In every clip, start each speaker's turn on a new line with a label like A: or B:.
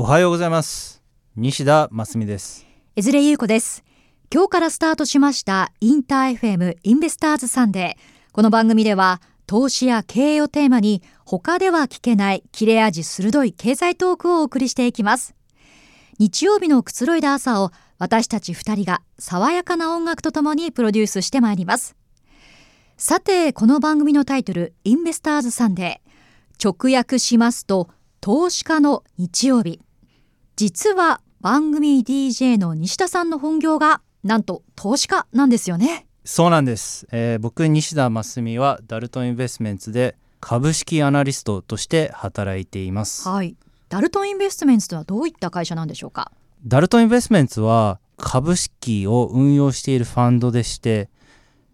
A: おはようございます。西田真澄です。
B: 江連優子です。今日からスタートしましたインター FM インベスターズサンデー。この番組では投資や経営をテーマに他では聞けない切れ味鋭い経済トークをお送りしていきます。日曜日のくつろいだ朝を私たち二人が爽やかな音楽とともにプロデュースしてまいります。さてこの番組のタイトルインベスターズサンデー。直訳しますと投資家の日曜日。実は番組 DJ の西田さんの本業がなんと投資家なんですよね。
A: そうなんです、えー僕西田真澄はダルトンインベストメンツで株式アナリストとして働いています。
B: はい。ダルトンインベストメンツとはどういった会社なんでしょうか？
A: ダルトンインベストメンツは株式を運用しているファンドでして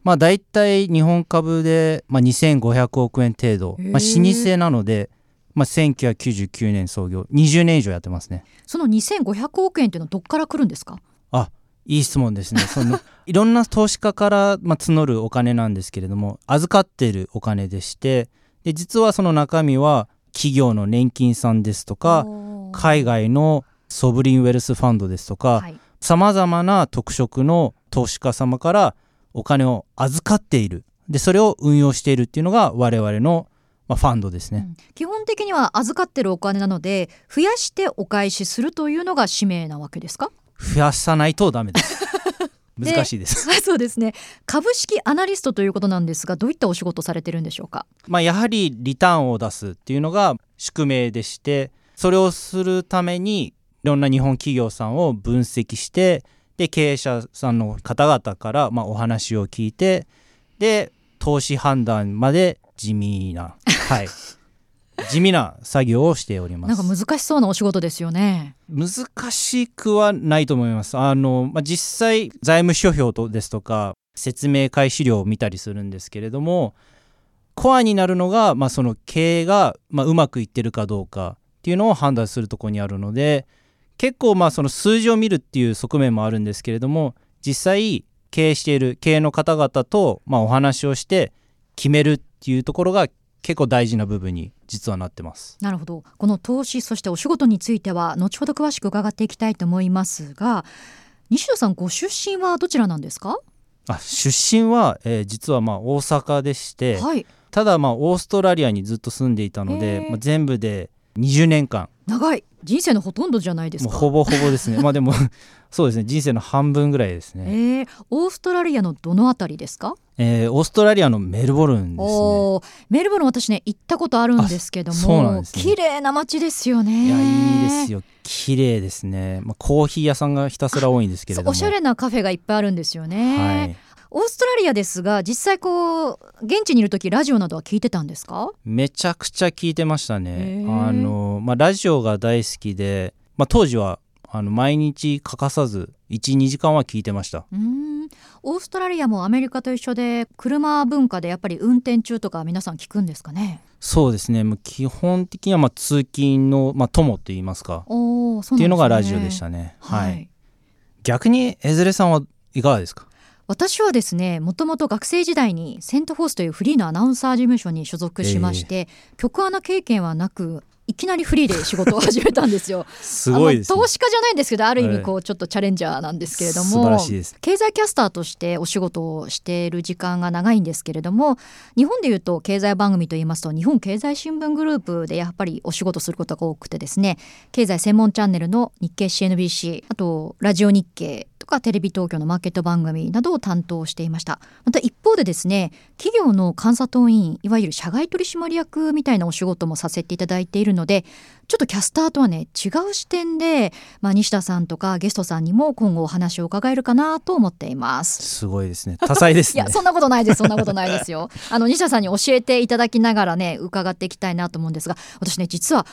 A: まあ大体日本株で、まあ、2500億円程度、まあ、老舗なので、まあ、1999年創業。20年以上やってますね。
B: その2500億円っていうのはどっから来るんですか？
A: あいい質問ですね。その いろんな投資家から、まあ、募るお金なんですけれども預かっているお金でしてで実はその中身は企業の年金さんですとか海外のソブリンウェルスファンドですとか
B: はい。
A: さまざまな特色の投資家様からお金を預かっている。でそれを運用しているっていうのが我々の、まあ、ファンドですね。
B: うん基本的には預かってるお金なので増やしてお返しするというのが使命なわけですか？
A: 増やさないとダメです。
B: で
A: 難しいです。
B: はい そうですね株式アナリストということなんですがどういったお仕事されてるんでしょうか？
A: まあ、やはりリターンを出すっていうのが宿命でしてそれをするためにいろんな日本企業さんを分析してで経営者さんの方々からまあお話を聞いてで投資判断まで地味な、はい、地味な作業をしております。
B: なんか難しそうなお仕事ですよね
A: 難しくはないと思います。あの、まあ、実際財務諸表とですとか説明会資料を見たりするんですけれどもコアになるのが、まあ、その経営が、まあ、うまくいってるかどうかっていうのを判断するところにあるので結構まあその数字を見るっていう側面もあるんですけれども実際経営している経営の方々と、まあ、お話をして決めるっていうところが結構大事な部分に実はなってます。
B: なるほど。この投資そしてお仕事については後ほど詳しく伺っていきたいと思いますが西野さんご出身はどちらなんですか？
A: あ出身は、えー実はまあ大阪でして、
B: はい。
A: ただまあオーストラリアにずっと住んでいたの
B: へ
A: で、
B: ー。
A: まあ、全部で20年間。
B: 長い人生のほとんどじゃないですか。
A: ほぼほぼですね。まあでも そうですね。人生の半分ぐらいですね、
B: えー、オーストラリアのどのあたりですか、
A: えーオーストラリアのメルボルンですね。
B: メルボルン私ね行ったことあるんですけども、
A: ね。
B: 綺麗な街ですよね。
A: いやいいですよ。綺麗ですね、まあ、コーヒー屋さんがひたすら多いんですけれども。
B: おしゃれなカフェがいっぱいあるんですよね、
A: はい、
B: オーストラリアですが実際こう現地にいる時ラジオなどは聞いてたんですか？
A: めちゃくちゃ聞いてました
B: へ
A: ね
B: ー
A: あの、まあ、ラジオが大好きで、まあ、当時はあの毎日欠かさず12時間は聞いてました。
B: うーん。オーストラリアもアメリカと一緒で車文化でやっぱり運転中とか皆さん聞くんですかね？
A: そうですね。もう基本的にはまあ通勤の、まあ、友といいますか。
B: おすね。
A: っていうのがラジオでしたね。はい。
B: はい。
A: 逆にエズレさんはいかがですか？
B: 私はですねもともと学生時代にセントフォースというフリーのアナウンサー事務所に所属しまして、曲アナ経験はなくいきなりフリーで仕事を始めたんですよ。
A: すごいですね
B: 投。資家じゃないんですけどある意味
A: はい
B: こうちょっとチャレンジャーなんですけれども、
A: 素晴らしいです。
B: 経済キャスターとしてお仕事をしている時間が長いんですけれども日本でいうと経済番組といいますと日本経済新聞グループでやっぱりお仕事することが多くてですね経済専門チャンネルの日経 CNBC あとラジオ日経とかテレビ東京のマーケット番組などを担当していましたまた一方でですね企業の監査党委員いわゆる社外取締役みたいなお仕事もさせていただいているのでちょっとキャスターとはね違う視点で、まあ、西田さんとかゲストさんにも今後お話を伺えるかなと思っています。
A: すごいですね。多彩ですね
B: いや。そんなことないですそんなことないですよ。あの西田さんに教えていただきながらね伺っていきたいなと思うんですが私ね実は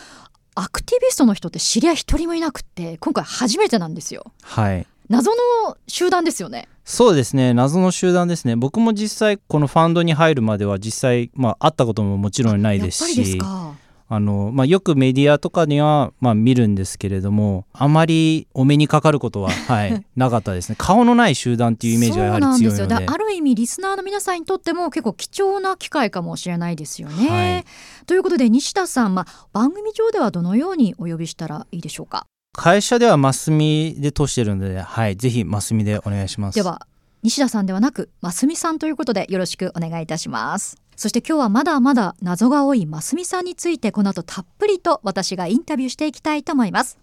B: アクティビストの人って知り合い一人もいなくって今回初めてなんですよ。
A: はい。
B: 謎の集団ですよね。
A: そうですね。謎の集団ですね。僕も実際このファンドに入るまでは実際まあ会ったことももちろんないですし、
B: か。
A: あの、まあ、よくメディアとかには、まあ、見るんですけれどもあまりお目にかかることは、はい、なかったですね顔のない集団っていうイメージはやはり強いので
B: ある意味リスナーの皆さんにとっても結構貴重な機会かもしれないですよね。はい、ということで西田さん、まあ、番組上ではどのようにお呼びしたらいいでしょうか？
A: 会社ではマスミで通してるので、はい、ぜひマスミでお願いします。
B: では西田さんではなくますみさんということでよろしくお願いいたします。そして今日はまだまだ謎が多いますみさんについてこの後たっぷりと私がインタビューしていきたいと思います。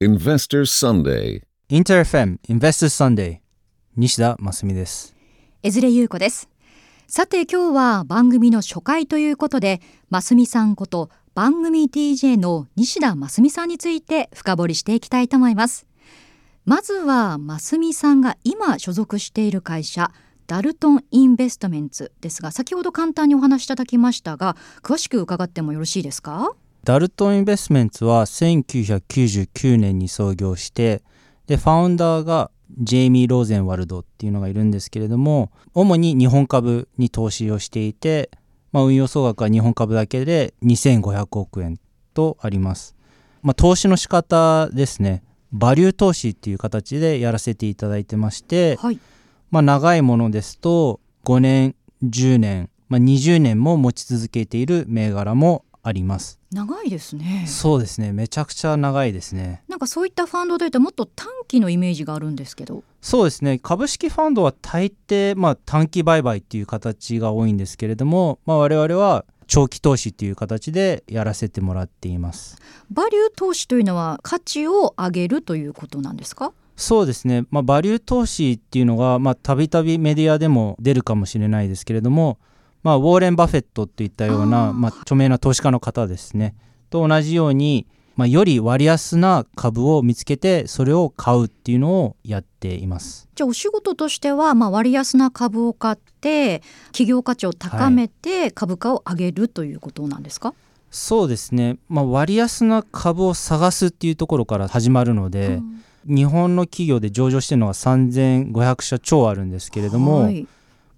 C: Investors Sunday.
A: インターフェム Investors Sunday 西田ますみです。
B: 江連優子です。さて今日は番組の初回ということでますみさんこと番組 DJ の西田ますみさんについて深掘りしていきたいと思います。まずはますみさんが今所属している会社ダルトンインベストメンツですが先ほど簡単にお話しいただきましたが詳しく伺ってもよろしいですか？
A: ダルトンインベストメンツは1999年に創業してでファウンダーがジェイミー・ローゼンワルドっていうのがいるんですけれども主に日本株に投資をしていて、まあ、運用総額は日本株だけで2500億円とあります、まあ、投資の仕方ですね。バリュー投資っていう形でやらせていただいてまして、はい、まあ、長いものですと5年10年、まあ、20年も持ち続けている銘柄もあります。
B: 長いですね。
A: そうですね。めちゃくちゃ長いですね。
B: なんかそういったファンドでいうともっと短期のイメージがあるんですけど。
A: そうですね。株式ファンドは大抵、まあ、短期売買っていう形が多いんですけれども、まあ、我々は長期投資っていう形でやらせてもらっています。
B: バリュー投資というのは価値を上げるということなんですか？
A: そうですね、まあ、バリュー投資っていうのがたびたびメディアでも出るかもしれないですけれども、まあ、ウォーレン・バフェットっていったようなまあ、著名な投資家の方ですね。と同じようにまあ、より割安な株を見つけてそれを買うっていうのをやっています。
B: じゃあお仕事としては、まあ、割安な株を買って企業価値を高めて株価を上げるということなんですか、はい、
A: そうですね、まあ、割安な株を探すっていうところから始まるので、うん、日本の企業で上場してるのが3500社超あるんですけれども、はい、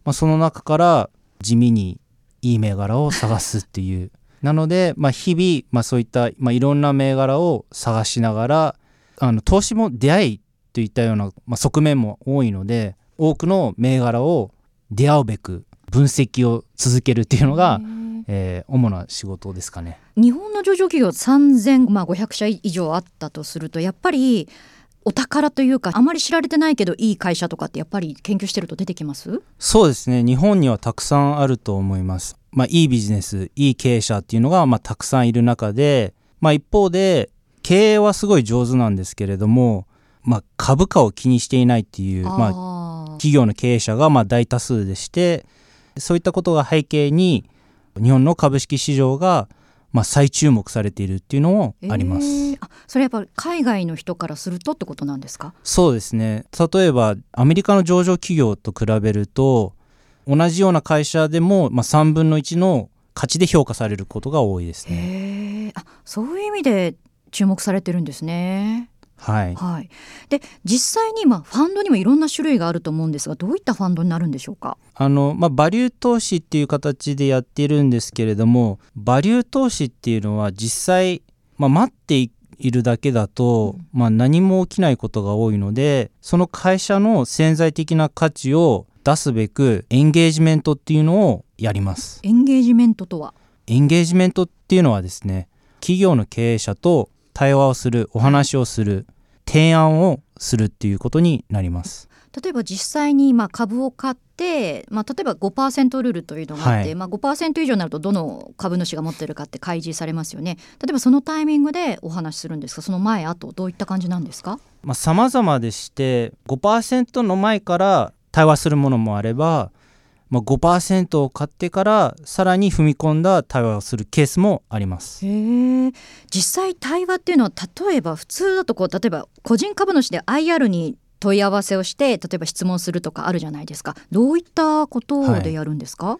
A: まあ、その中から地味にいい銘柄を探すっていう。なので、まあ、日々、まあ、そういった、まあ、いろんな銘柄を探しながらあの投資も出会いといったような、まあ、側面も多いので多くの銘柄を出会うべく分析を続けるっていうのが、えー、主な仕事ですかね。
B: 日本の上場企業3500社以上あったとするとやっぱりお宝というかあまり知られてないけどいい会社とかってやっぱり研究してると出てきます？
A: そうですね。日本にはたくさんあると思います。まあ、いいビジネスいい経営者っていうのが、まあ、たくさんいる中で、まあ、一方で経営はすごい上手なんですけれども、まあ、株価を気にしていないっていうまあ、企業の経営者がまあ大多数でしてそういったことが背景に日本の株式市場がまあ、再注目されているっていうのもあります、えー、あ
B: それやっぱり海外の人からするとってことなんですか？
A: そうですね。例えばアメリカの上場企業と比べると同じような会社でも、まあ、3分の1の価値で評価されることが多いです
B: ね。あそういう意味で注目されてるんですね。
A: はい、
B: はい、で実際にまあファンドにもいろんな種類があると思うんですがどういったファンドになるんでしょうか？
A: あの、まあ、バリュー投資っていう形でやっているんですけれどもバリュー投資っていうのは実際、まあ、待っているだけだと、うん、まあ、何も起きないことが多いのでその会社の潜在的な価値を出すべくエンゲージメントっていうのをやります。
B: エンゲージメントとは？
A: エンゲージメントっていうのはですね企業の経営者と対話をするお話をする提案をするっていうことになります。
B: 例えば実際にまあ株を買って、まあ、例えば5%ルールというのがあって、はい、まあ、5%以上になるとどの株主が持ってるかって開示されますよね。例えばそのタイミングでお話しするんですか？その前あとどういった感じなんですか？
A: さまざ、までして5%の前から対話するものもあれば、まあ、5%を買ってからさらに踏み込んだ対話をするケースもあります。
B: へ実際対話っていうのは例えば普通だとこう例えば個人株主で IR に問い合わせをして例えば質問するとかあるじゃないですか。どういったことでやるんですか、はい、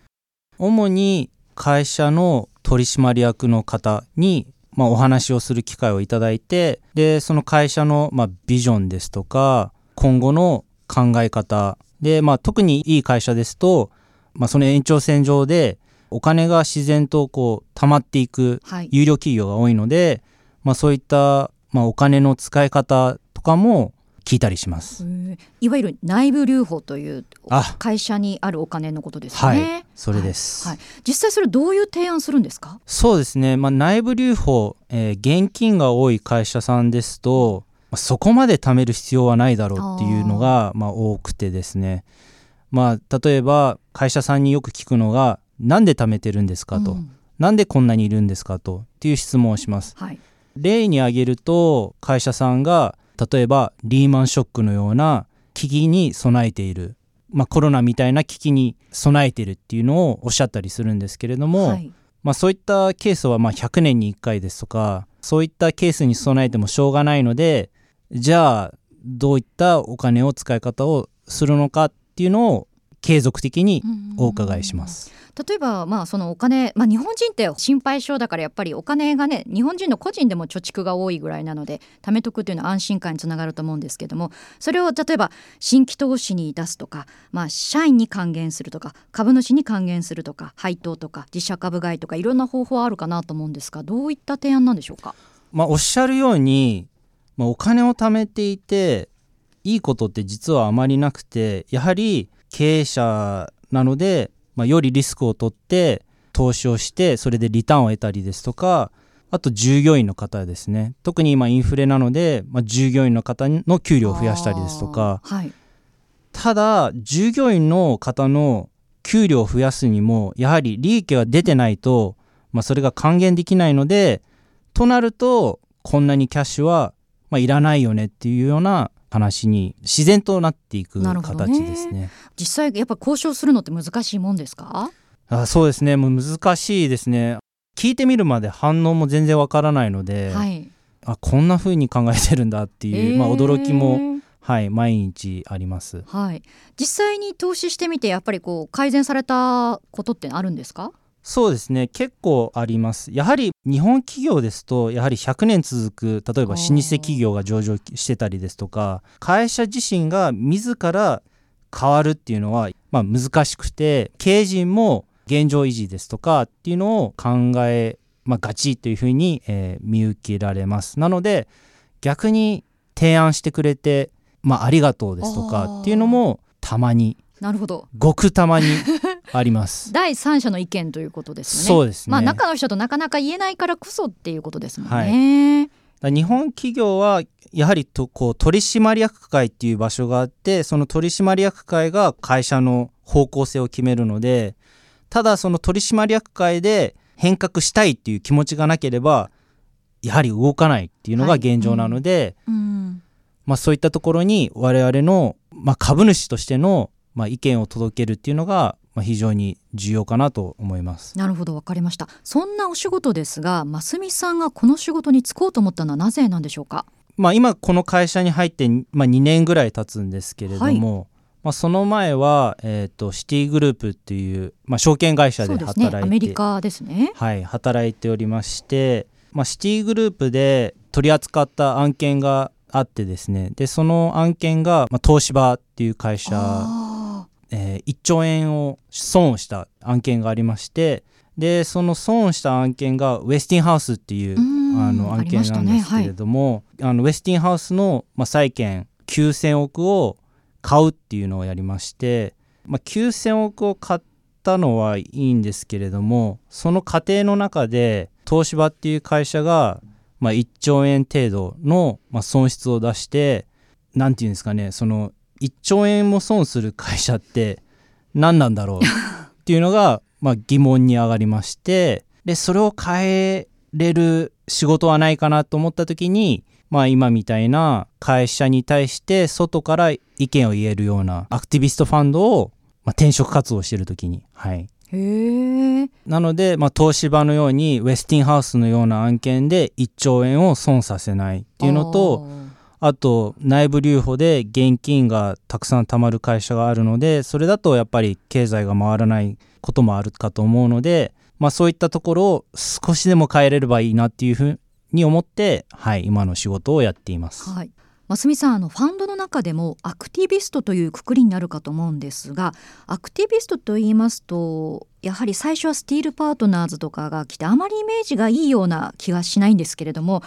A: 主に会社の取締役の方にまあ、お話をする機会をいただいてでその会社のまあビジョンですとか今後の考え方で、まあ、特にいい会社ですと、まあ、その延長線上でお金が自然とこう溜まっていく
B: はい。
A: 有料企業が多いので、まあ、そういった、まあ、お金の使い方とかも聞いたりします。
B: いわゆる内部留保という
A: あ
B: 会社にあるお金のことです
A: は
B: ね。
A: い、それです。
B: はい。実際それどういう提案するんですか？
A: そうですね、まあ、内部留保、えー現金が多い会社さんですと、まあそこまで貯める必要はないだろうっていうのがまあ、多くてですね、まあ、例えば会社さんによく聞くのが「なんで貯めてるんですか?」と、
B: うん
A: なんでこんなにいるんですか?」とっていう質問をします。
B: はい。
A: 例に挙げると会社さんが例えばリーマンショックのような危機に備えている、まあ、コロナみたいな危機に備えているっていうのをおっしゃったりするんですけれども、
B: はい。
A: まあ、そういったケースはまあ100年に1回ですとかそういったケースに備えてもしょうがないのでじゃあどういったお金を使い方をするのかっていうのを継続的にお伺いします。
B: 例えばまあそのお金、まあ、日本人って心配性だからやっぱりお金がね日本人の個人でも貯蓄が多いぐらいなので貯めとくというのは安心感につながると思うんですけどもそれを例えば新規投資に出すとか、まあ、社員に還元するとか株主に還元するとか配当とか自社株買いとかいろんな方法あるかなと思うんですがどういった提案なんでしょうか？
A: まあ、おっしゃるように、まあ、お金を貯めていていいことって実はあまりなくてやはり経営者なので、まあ、よりリスクを取って投資をしてそれでリターンを得たりですとかあと従業員の方ですね。特に今インフレなので、まあ、従業員の方の給料を増やしたりですとか。
B: はい。
A: ただ従業員の方の給料を増やすにもやはり利益が出てないと、まあ、それが還元できないのでとなるとこんなにキャッシュは、まあ、いらないよねっていうような話に自然となっていく形ですね。
B: 実際やっぱ交渉するのって難しいもんですか？
A: あそうですね。もう難しいですね。聞いてみるまで反応も全然わからないので、
B: はい。
A: あこんな風に考えてるんだっていう、まあ、
B: えー
A: 驚きも、はい、毎日あります。
B: はい、実際に投資してみてやっぱりこう改善されたことってあるんですか？
A: そうですね。結構あります。やはり日本企業ですとやはり100年続く例えば老舗企業が上場してたりですとか会社自身が自ら変わるっていうのは、まあ、難しくて経営陣も現状維持ですとかっていうのを考え、まあ、がちというふうに、えー見受けられます。なので逆に提案してくれて、まあ、ありがとうですとかっていうのもたまに
B: なるほど。
A: ごくたまにあります。
B: 第三者の意見ということですよね。
A: そうですね、
B: まあ中の人となかなか言えないからこそっていうことですもんね、
A: はい。日本企業はやはりとこう取締役会っていう場所があってその取締役会が会社の方向性を決めるのでただその取締役会で変革したいっていう気持ちがなければやはり動かないっていうのが現状なので、
B: うん。
A: まあ、そういったところに我々の、まあ、株主としての、まあ、意見を届けるっていうのが、まあ、非常に重要かなと思います。
B: なるほどわかりました。そんなお仕事ですがますみさんがこの仕事に就こうと思ったのはなぜなんでしょうか？
A: まあ、今この会社に入って、まあ、2年ぐらい経つんですけれども、まあ、その前は、えー、とシティグループっていう、まあ、証券会社で働いて
B: アメリカですね。
A: はい、働いておりまして、まあ、シティグループで取り扱った案件があってですね。でその案件が、まあ、東芝っていう会社、
B: あ
A: えー1兆円を損をした案件がありましてでその損した案件がウェスティンハウスっていうあの案件なんですけれどもあ、のウェスティンハウスの、まあ、債券9,000億を買うっていうのをやりまして、まあ、9,000億を買ったのはいいんですけれどもその過程の中で東芝っていう会社が、まあ、1兆円程度の、まあ、損失を出してなんていうんですかねその1兆円も損する会社って何なんだろうっていうのが、まあ、疑問に上がりましてでそれを変えれる仕事はないかなと思った時に、まあ、今みたいな会社に対して外から意見を言えるようなアクティビストファンドを、まあ、転職活動してる時に。はい。なので、まあ、東芝のようにウェスティンハウスのような案件で1兆円を損させないっていうのとあと内部留保で現金がたくさん貯まる会社があるのでそれだとやっぱり経済が回らないこともあるかと思うので、まあ、そういったところを少しでも変えれればいいなっていうふうに思って、はい、今の仕事をやっています。
B: はい増美さんあのファンドの中でもアクティビストというくくりになるかと思うんですがアクティビストと言いますとやはり最初はスティールパートナーズとかが来てあまりイメージがいいような気がしないんですけれども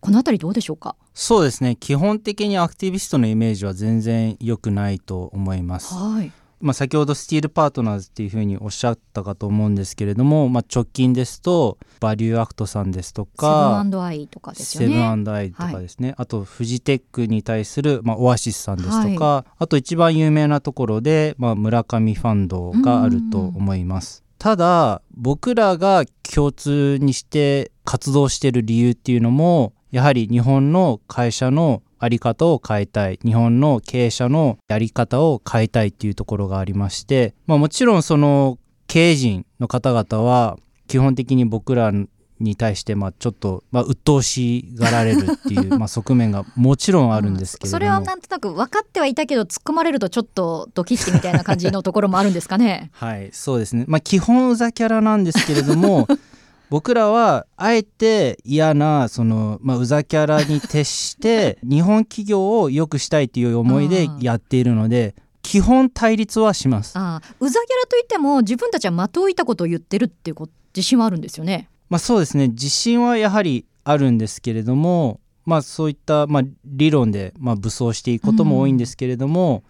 B: この辺りどうでしょうか？
A: そうですね。基本的にアクティビストのイメージは全然良くないと思います。
B: はい。
A: まあ、先ほどスティールパートナーズっていうふうにおっしゃったかと思うんですけれども、まあ、直近ですとバリューアクトさんですとか
B: セブンアイとかですよね。
A: セブンアイとかですね、あとフジテックに対する、まあ、オアシスさんですとか、あと一番有名なところで、まあ、村上ファンドがあると思います。ただ僕らが共通にして活動してる理由っていうのもやはり日本の会社のあり方を変えたい。日本の経営者のやり方を変えたいっていうところがありまして、まあ、もちろんその経営陣の方々は基本的に僕らに対してまあちょっとまあ鬱陶しがられるっていう まあ側面がもちろんあるんですけれども、
B: それはなんとなく分かってはいたけど突っ込まれるとちょっとドキッてみたいな感じのところもあるんですかね。
A: はいそうですね。まあ基本うざキャラなんですけれども 僕らはあえて嫌なその、まあ、うざキャラに徹して 日本企業を良くしたいという思いでやっているので基本対立はします。
B: ああうざキャラといっても自分たちは的を射たことを言ってるっていう自信はあるんですよね。
A: まあ、そうですね。自信はやはりあるんですけれども、まあ、そういった、まあ、理論で、まあ、武装していくことも多いんですけれども、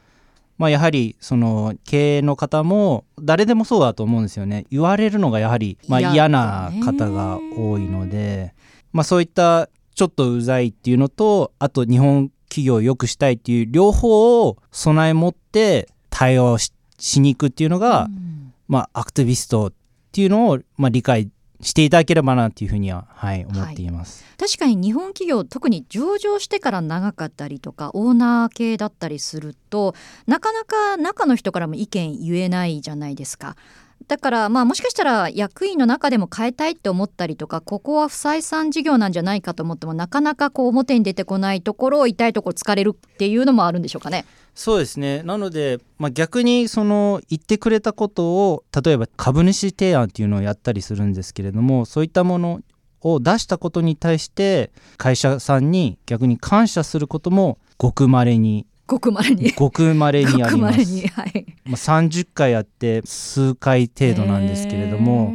A: まあ、やはりその経営の方も誰でもそうだと思うんですよね。言われるのがやはり、まあ、
B: 嫌
A: 嫌な方が多いので、まあ、そういったちょっとうざいっていうのとあと日本企業を良くしたいっていう両方を備え持って対応ししに行くっていうのが、
B: うん。
A: まあ、アクティビストっていうのを、まあ、理解していただければなっていうふうには、はい、思っています。
B: 確かに日本企業特に上場してから長かったりとかオーナー系だったりするとなかなか中の人からも意見言えないじゃないですか。だからまあもしかしたら役員の中でも変えたいって思ったりとかここは不採算事業なんじゃないかと思ってもなかなかこう表に出てこないところを痛いところ疲れるっていうのもあるんでしょうかね。
A: そうですねなので、まあ、逆にその言ってくれたことを例えば株主提案っていうのをやったりするんですけれどもそういったものを出したことに対して会社さんに逆に感謝することもごくまれに
B: ごくまれに。
A: ごくまれにあります。
B: はい。
A: まあ、30回やって数回程度なんですけれども、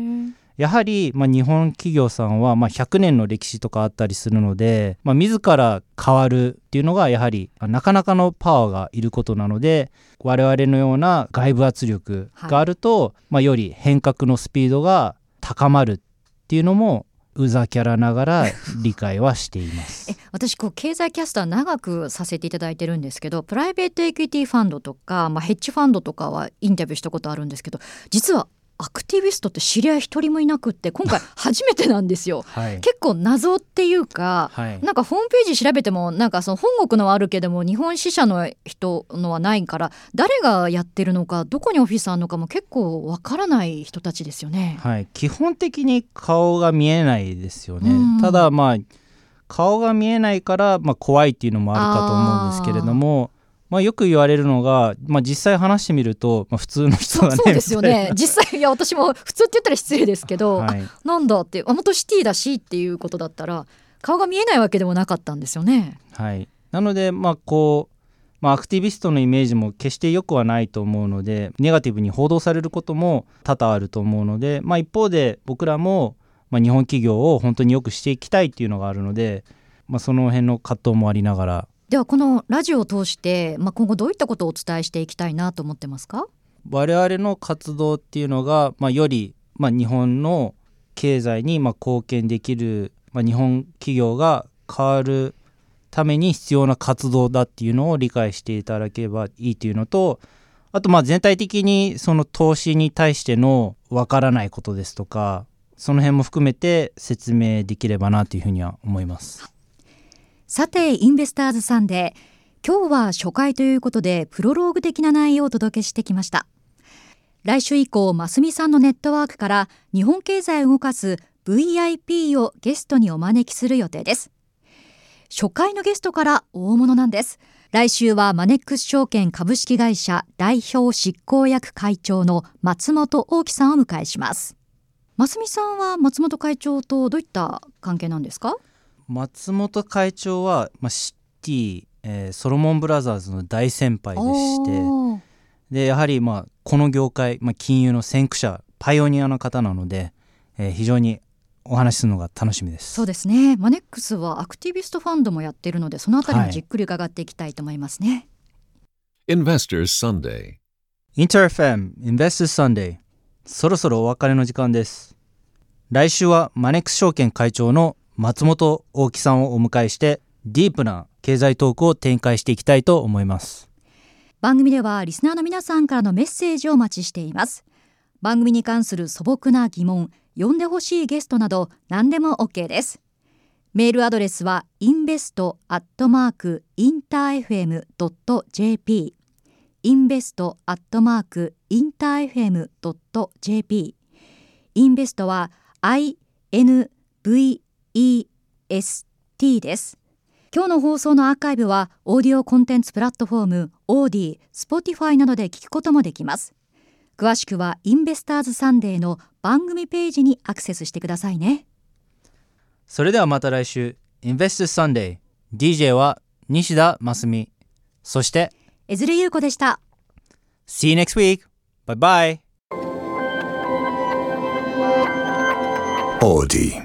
A: やはり、まあ、日本企業さんは、まあ、100年の歴史とかあったりするので、まあ、自ら変わるっていうのがやはりあなかなかのパワーがいることなので我々のような外部圧力があると、まあ、より変革のスピードが高まるっていうのもうざキャラながら理解はしています。
B: え私こう経済キャスター長くさせていただいてるんですけどプライベートエクイティファンドとか、まあ、ヘッジファンドとかはインタビューしたことあるんですけど実はアクティビストって知り合い一人もいなくって今回初めてなんですよ。
A: はい、
B: 結構謎っていうか
A: はい
B: なんかホームページ調べてもなんかその本国のはあるけども日本支社の人のはないから誰がやってるのかどこにオフィスあるのかも結構わからない人たちですよね。
A: はい、基本的に顔が見えないですよね。
B: うん
A: ただまあ顔が見えないから、まあ、怖いっていうのもあるかと思うんですけれどもまあ、よく言われるのが、まあ、実際話してみると、まあ、普通の人
B: そう
A: がね
B: そうですよね。実際いや私も普通って言ったら失礼ですけど、
A: な はい、
B: なんだってあ元シティだしっていうことだったら顔が見えないわけでもなかったんですよね。
A: はい、なのでまあこう、まあ、アクティビストのイメージも決して良くはないと思うのでネガティブに報道されることも多々あると思うので、まあ、一方で僕らも、まあ、日本企業を本当によくしていきたいっていうのがあるので、まあ、その辺の葛藤もありながら
B: ではこのラジオを通して、まあ、今後どういったことをお伝えしていきたいなと思ってますか？
A: 我々の活動っていうのが、まあ、より、まあ、日本の経済にまあ貢献できる、まあ、日本企業が変わるために必要な活動だっていうのを理解していただければいいというのとあとまあ全体的にその投資に対してのわからないことですとかその辺も含めて説明できればなというふうには思います。
B: さてインベスターズサンデー今日は初回ということでプロローグ的な内容をお届けしてきました。来週以降ますみさんのネットワークから日本経済を動かす VIP をゲストにお招きする予定です。初回のゲストから大物なんです。来週はマネックス証券株式会社代表執行役会長の松本大樹さんをお迎えします。ますみさんは松本会長とどういった関係なんですか？
A: 松本会長は、まあ、シティえーソロモンブラザーズの大先輩でしてでやはりまあこの業界、まあ、金融の先駆者パイオニアの方なので、えー非常にお話しするのが楽しみです。
B: そうですね。マネックスはアクティビストファンドもやっているのでそのあたり
A: はい。
B: もじっくり伺っていきたいと思いますね、
C: Investors Sunday.
A: インター FM Investors Sunday そろそろお別れの時間です。来週はマネックス証券会長の松本大樹さんをお迎えしてディープな経済トークを展開していきたいと思います。
B: 番組ではリスナーの皆さんからのメッセージをお待ちしています。番組に関する素朴な疑問呼んでほしいゲストなど何でも OK です。メールアドレスは invest.interfm.jp invest.interfm.jp インベストは INVEST です。今日の放送のアーカイブはオーディオコンテンツプラットフォームオーディー、Spotify などで聞くこともできます。詳しくはインベスターズサンデーの番組ページにアクセスしてくださいね。
A: それではまた来週。Investors Sunday DJ は西田真澄。そして
B: 江連優子でした。
A: See you next week! Bye bye!
D: Audi.